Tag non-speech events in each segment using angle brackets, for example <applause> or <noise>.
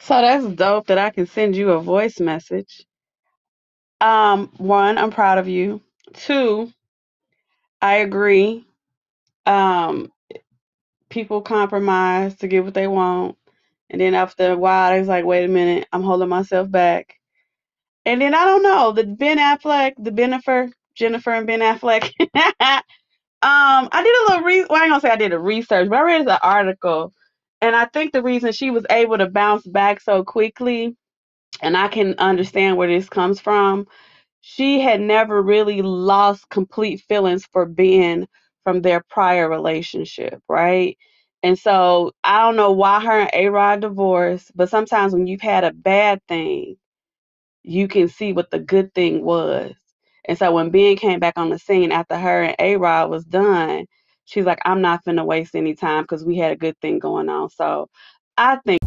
So that's dope that I can send you a voice message. Um, one, I'm proud of you. Two, I agree. Um, people compromise to get what they want. And then after a while, it's like, wait a minute, I'm holding myself back. And then I don't know, the Ben Affleck, the Bennifer, Jennifer and Ben Affleck. <laughs> um, I did a little re well, I ain't gonna say I did a research, but I read an article. And I think the reason she was able to bounce back so quickly, and I can understand where this comes from, she had never really lost complete feelings for Ben from their prior relationship, right? And so I don't know why her and A Rod divorced, but sometimes when you've had a bad thing, you can see what the good thing was. And so when Ben came back on the scene after her and A Rod was done, she's like, I'm not finna waste any time because we had a good thing going on. So I think.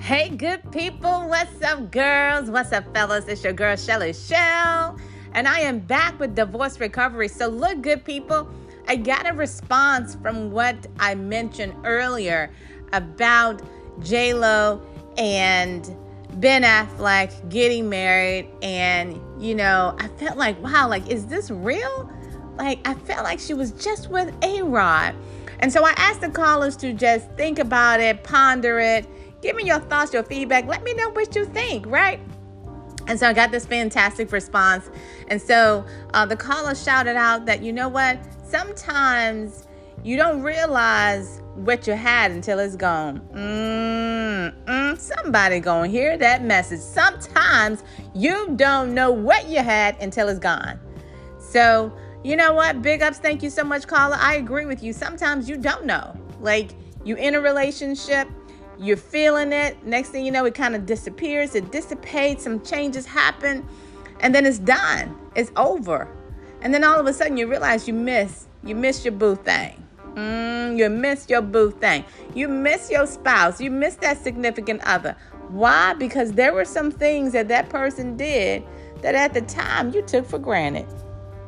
Hey, good people. What's up, girls? What's up, fellas? It's your girl, Shelly Shell. And I am back with Divorce Recovery. So, look, good people, I got a response from what I mentioned earlier about J-Lo and Ben Affleck getting married. And, you know, I felt like, wow, like, is this real? Like, I felt like she was just with A Rod. And so I asked the callers to just think about it, ponder it Give me your thoughts, your feedback. Let me know what you think, right? And so I got this fantastic response. And so uh, the caller shouted out that, you know what? Sometimes you don't realize what you had until it's gone. Mm-mm. Somebody gonna hear that message. Sometimes you don't know what you had until it's gone. So, you know what? Big ups. Thank you so much, caller. I agree with you. Sometimes you don't know. Like, you in a relationship you're feeling it. Next thing you know, it kind of disappears, it dissipates, some changes happen, and then it's done. It's over. And then all of a sudden you realize you miss, you miss your boo thing. Mm, you miss your boo thing. You miss your spouse. You miss that significant other. Why? Because there were some things that that person did that at the time you took for granted.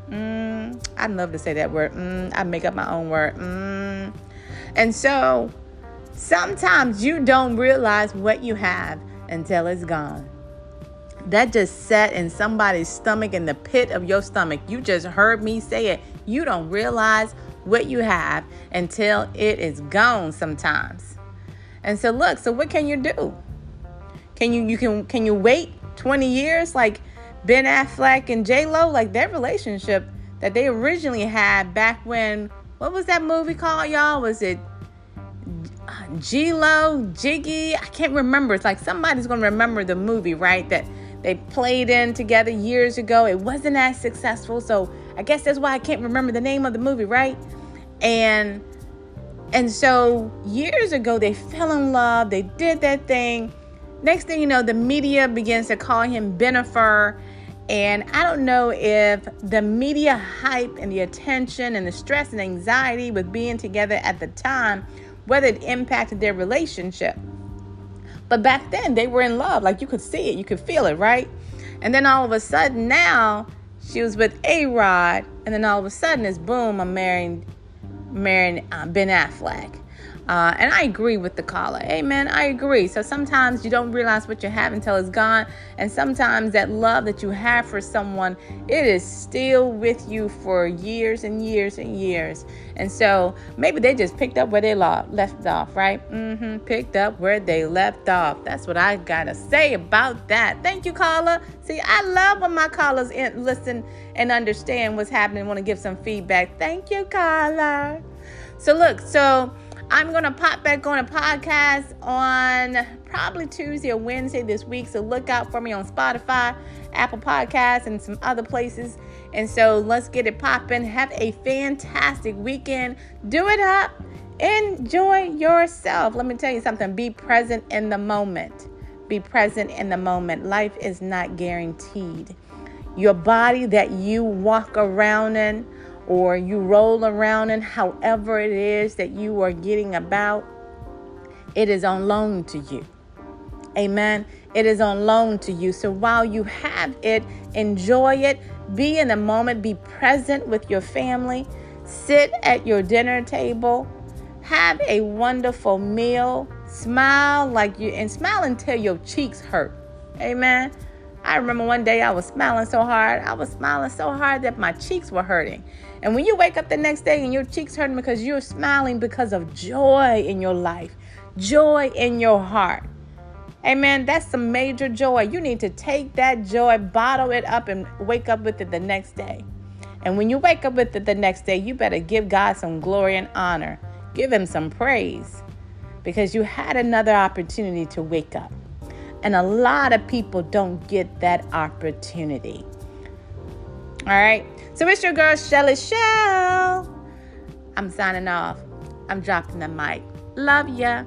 Mm, I love to say that word. Mm, I make up my own word. Mm. And so Sometimes you don't realize what you have until it's gone. That just sat in somebody's stomach, in the pit of your stomach. You just heard me say it. You don't realize what you have until it is gone sometimes. And so look, so what can you do? Can you you can can you wait 20 years like Ben Affleck and J Lo like their relationship that they originally had back when what was that movie called y'all? Was it uh, G-Lo, Jiggy, I can't remember. It's like somebody's to remember the movie, right? That they played in together years ago. It wasn't as successful, so I guess that's why I can't remember the name of the movie, right? And and so years ago they fell in love, they did that thing. Next thing you know, the media begins to call him Bennifer. And I don't know if the media hype and the attention and the stress and anxiety with being together at the time whether it impacted their relationship. But back then, they were in love. Like you could see it, you could feel it, right? And then all of a sudden, now she was with A Rod, and then all of a sudden, it's boom, I'm marrying, marrying uh, Ben Affleck. Uh, and I agree with the caller. Amen. I agree. So sometimes you don't realize what you have until it's gone. And sometimes that love that you have for someone, it is still with you for years and years and years. And so maybe they just picked up where they left off, right? Mm-hmm. Picked up where they left off. That's what I got to say about that. Thank you, caller. See, I love when my callers listen and understand what's happening, want to give some feedback. Thank you, caller. So look, so I'm going to pop back on a podcast on probably Tuesday or Wednesday this week. So look out for me on Spotify, Apple Podcasts, and some other places. And so let's get it popping. Have a fantastic weekend. Do it up. Enjoy yourself. Let me tell you something be present in the moment. Be present in the moment. Life is not guaranteed. Your body that you walk around in, or you roll around and however it is that you are getting about, it is on loan to you. Amen. It is on loan to you. So while you have it, enjoy it, be in the moment, be present with your family. Sit at your dinner table, have a wonderful meal, smile like you, and smile until your cheeks hurt. Amen. I remember one day I was smiling so hard. I was smiling so hard that my cheeks were hurting. And when you wake up the next day and your cheeks hurting because you're smiling because of joy in your life, joy in your heart. Amen. That's some major joy. You need to take that joy, bottle it up, and wake up with it the next day. And when you wake up with it the next day, you better give God some glory and honor. Give Him some praise because you had another opportunity to wake up. And a lot of people don't get that opportunity. All right. So it's your girl, Shelly Shell. I'm signing off. I'm dropping the mic. Love ya.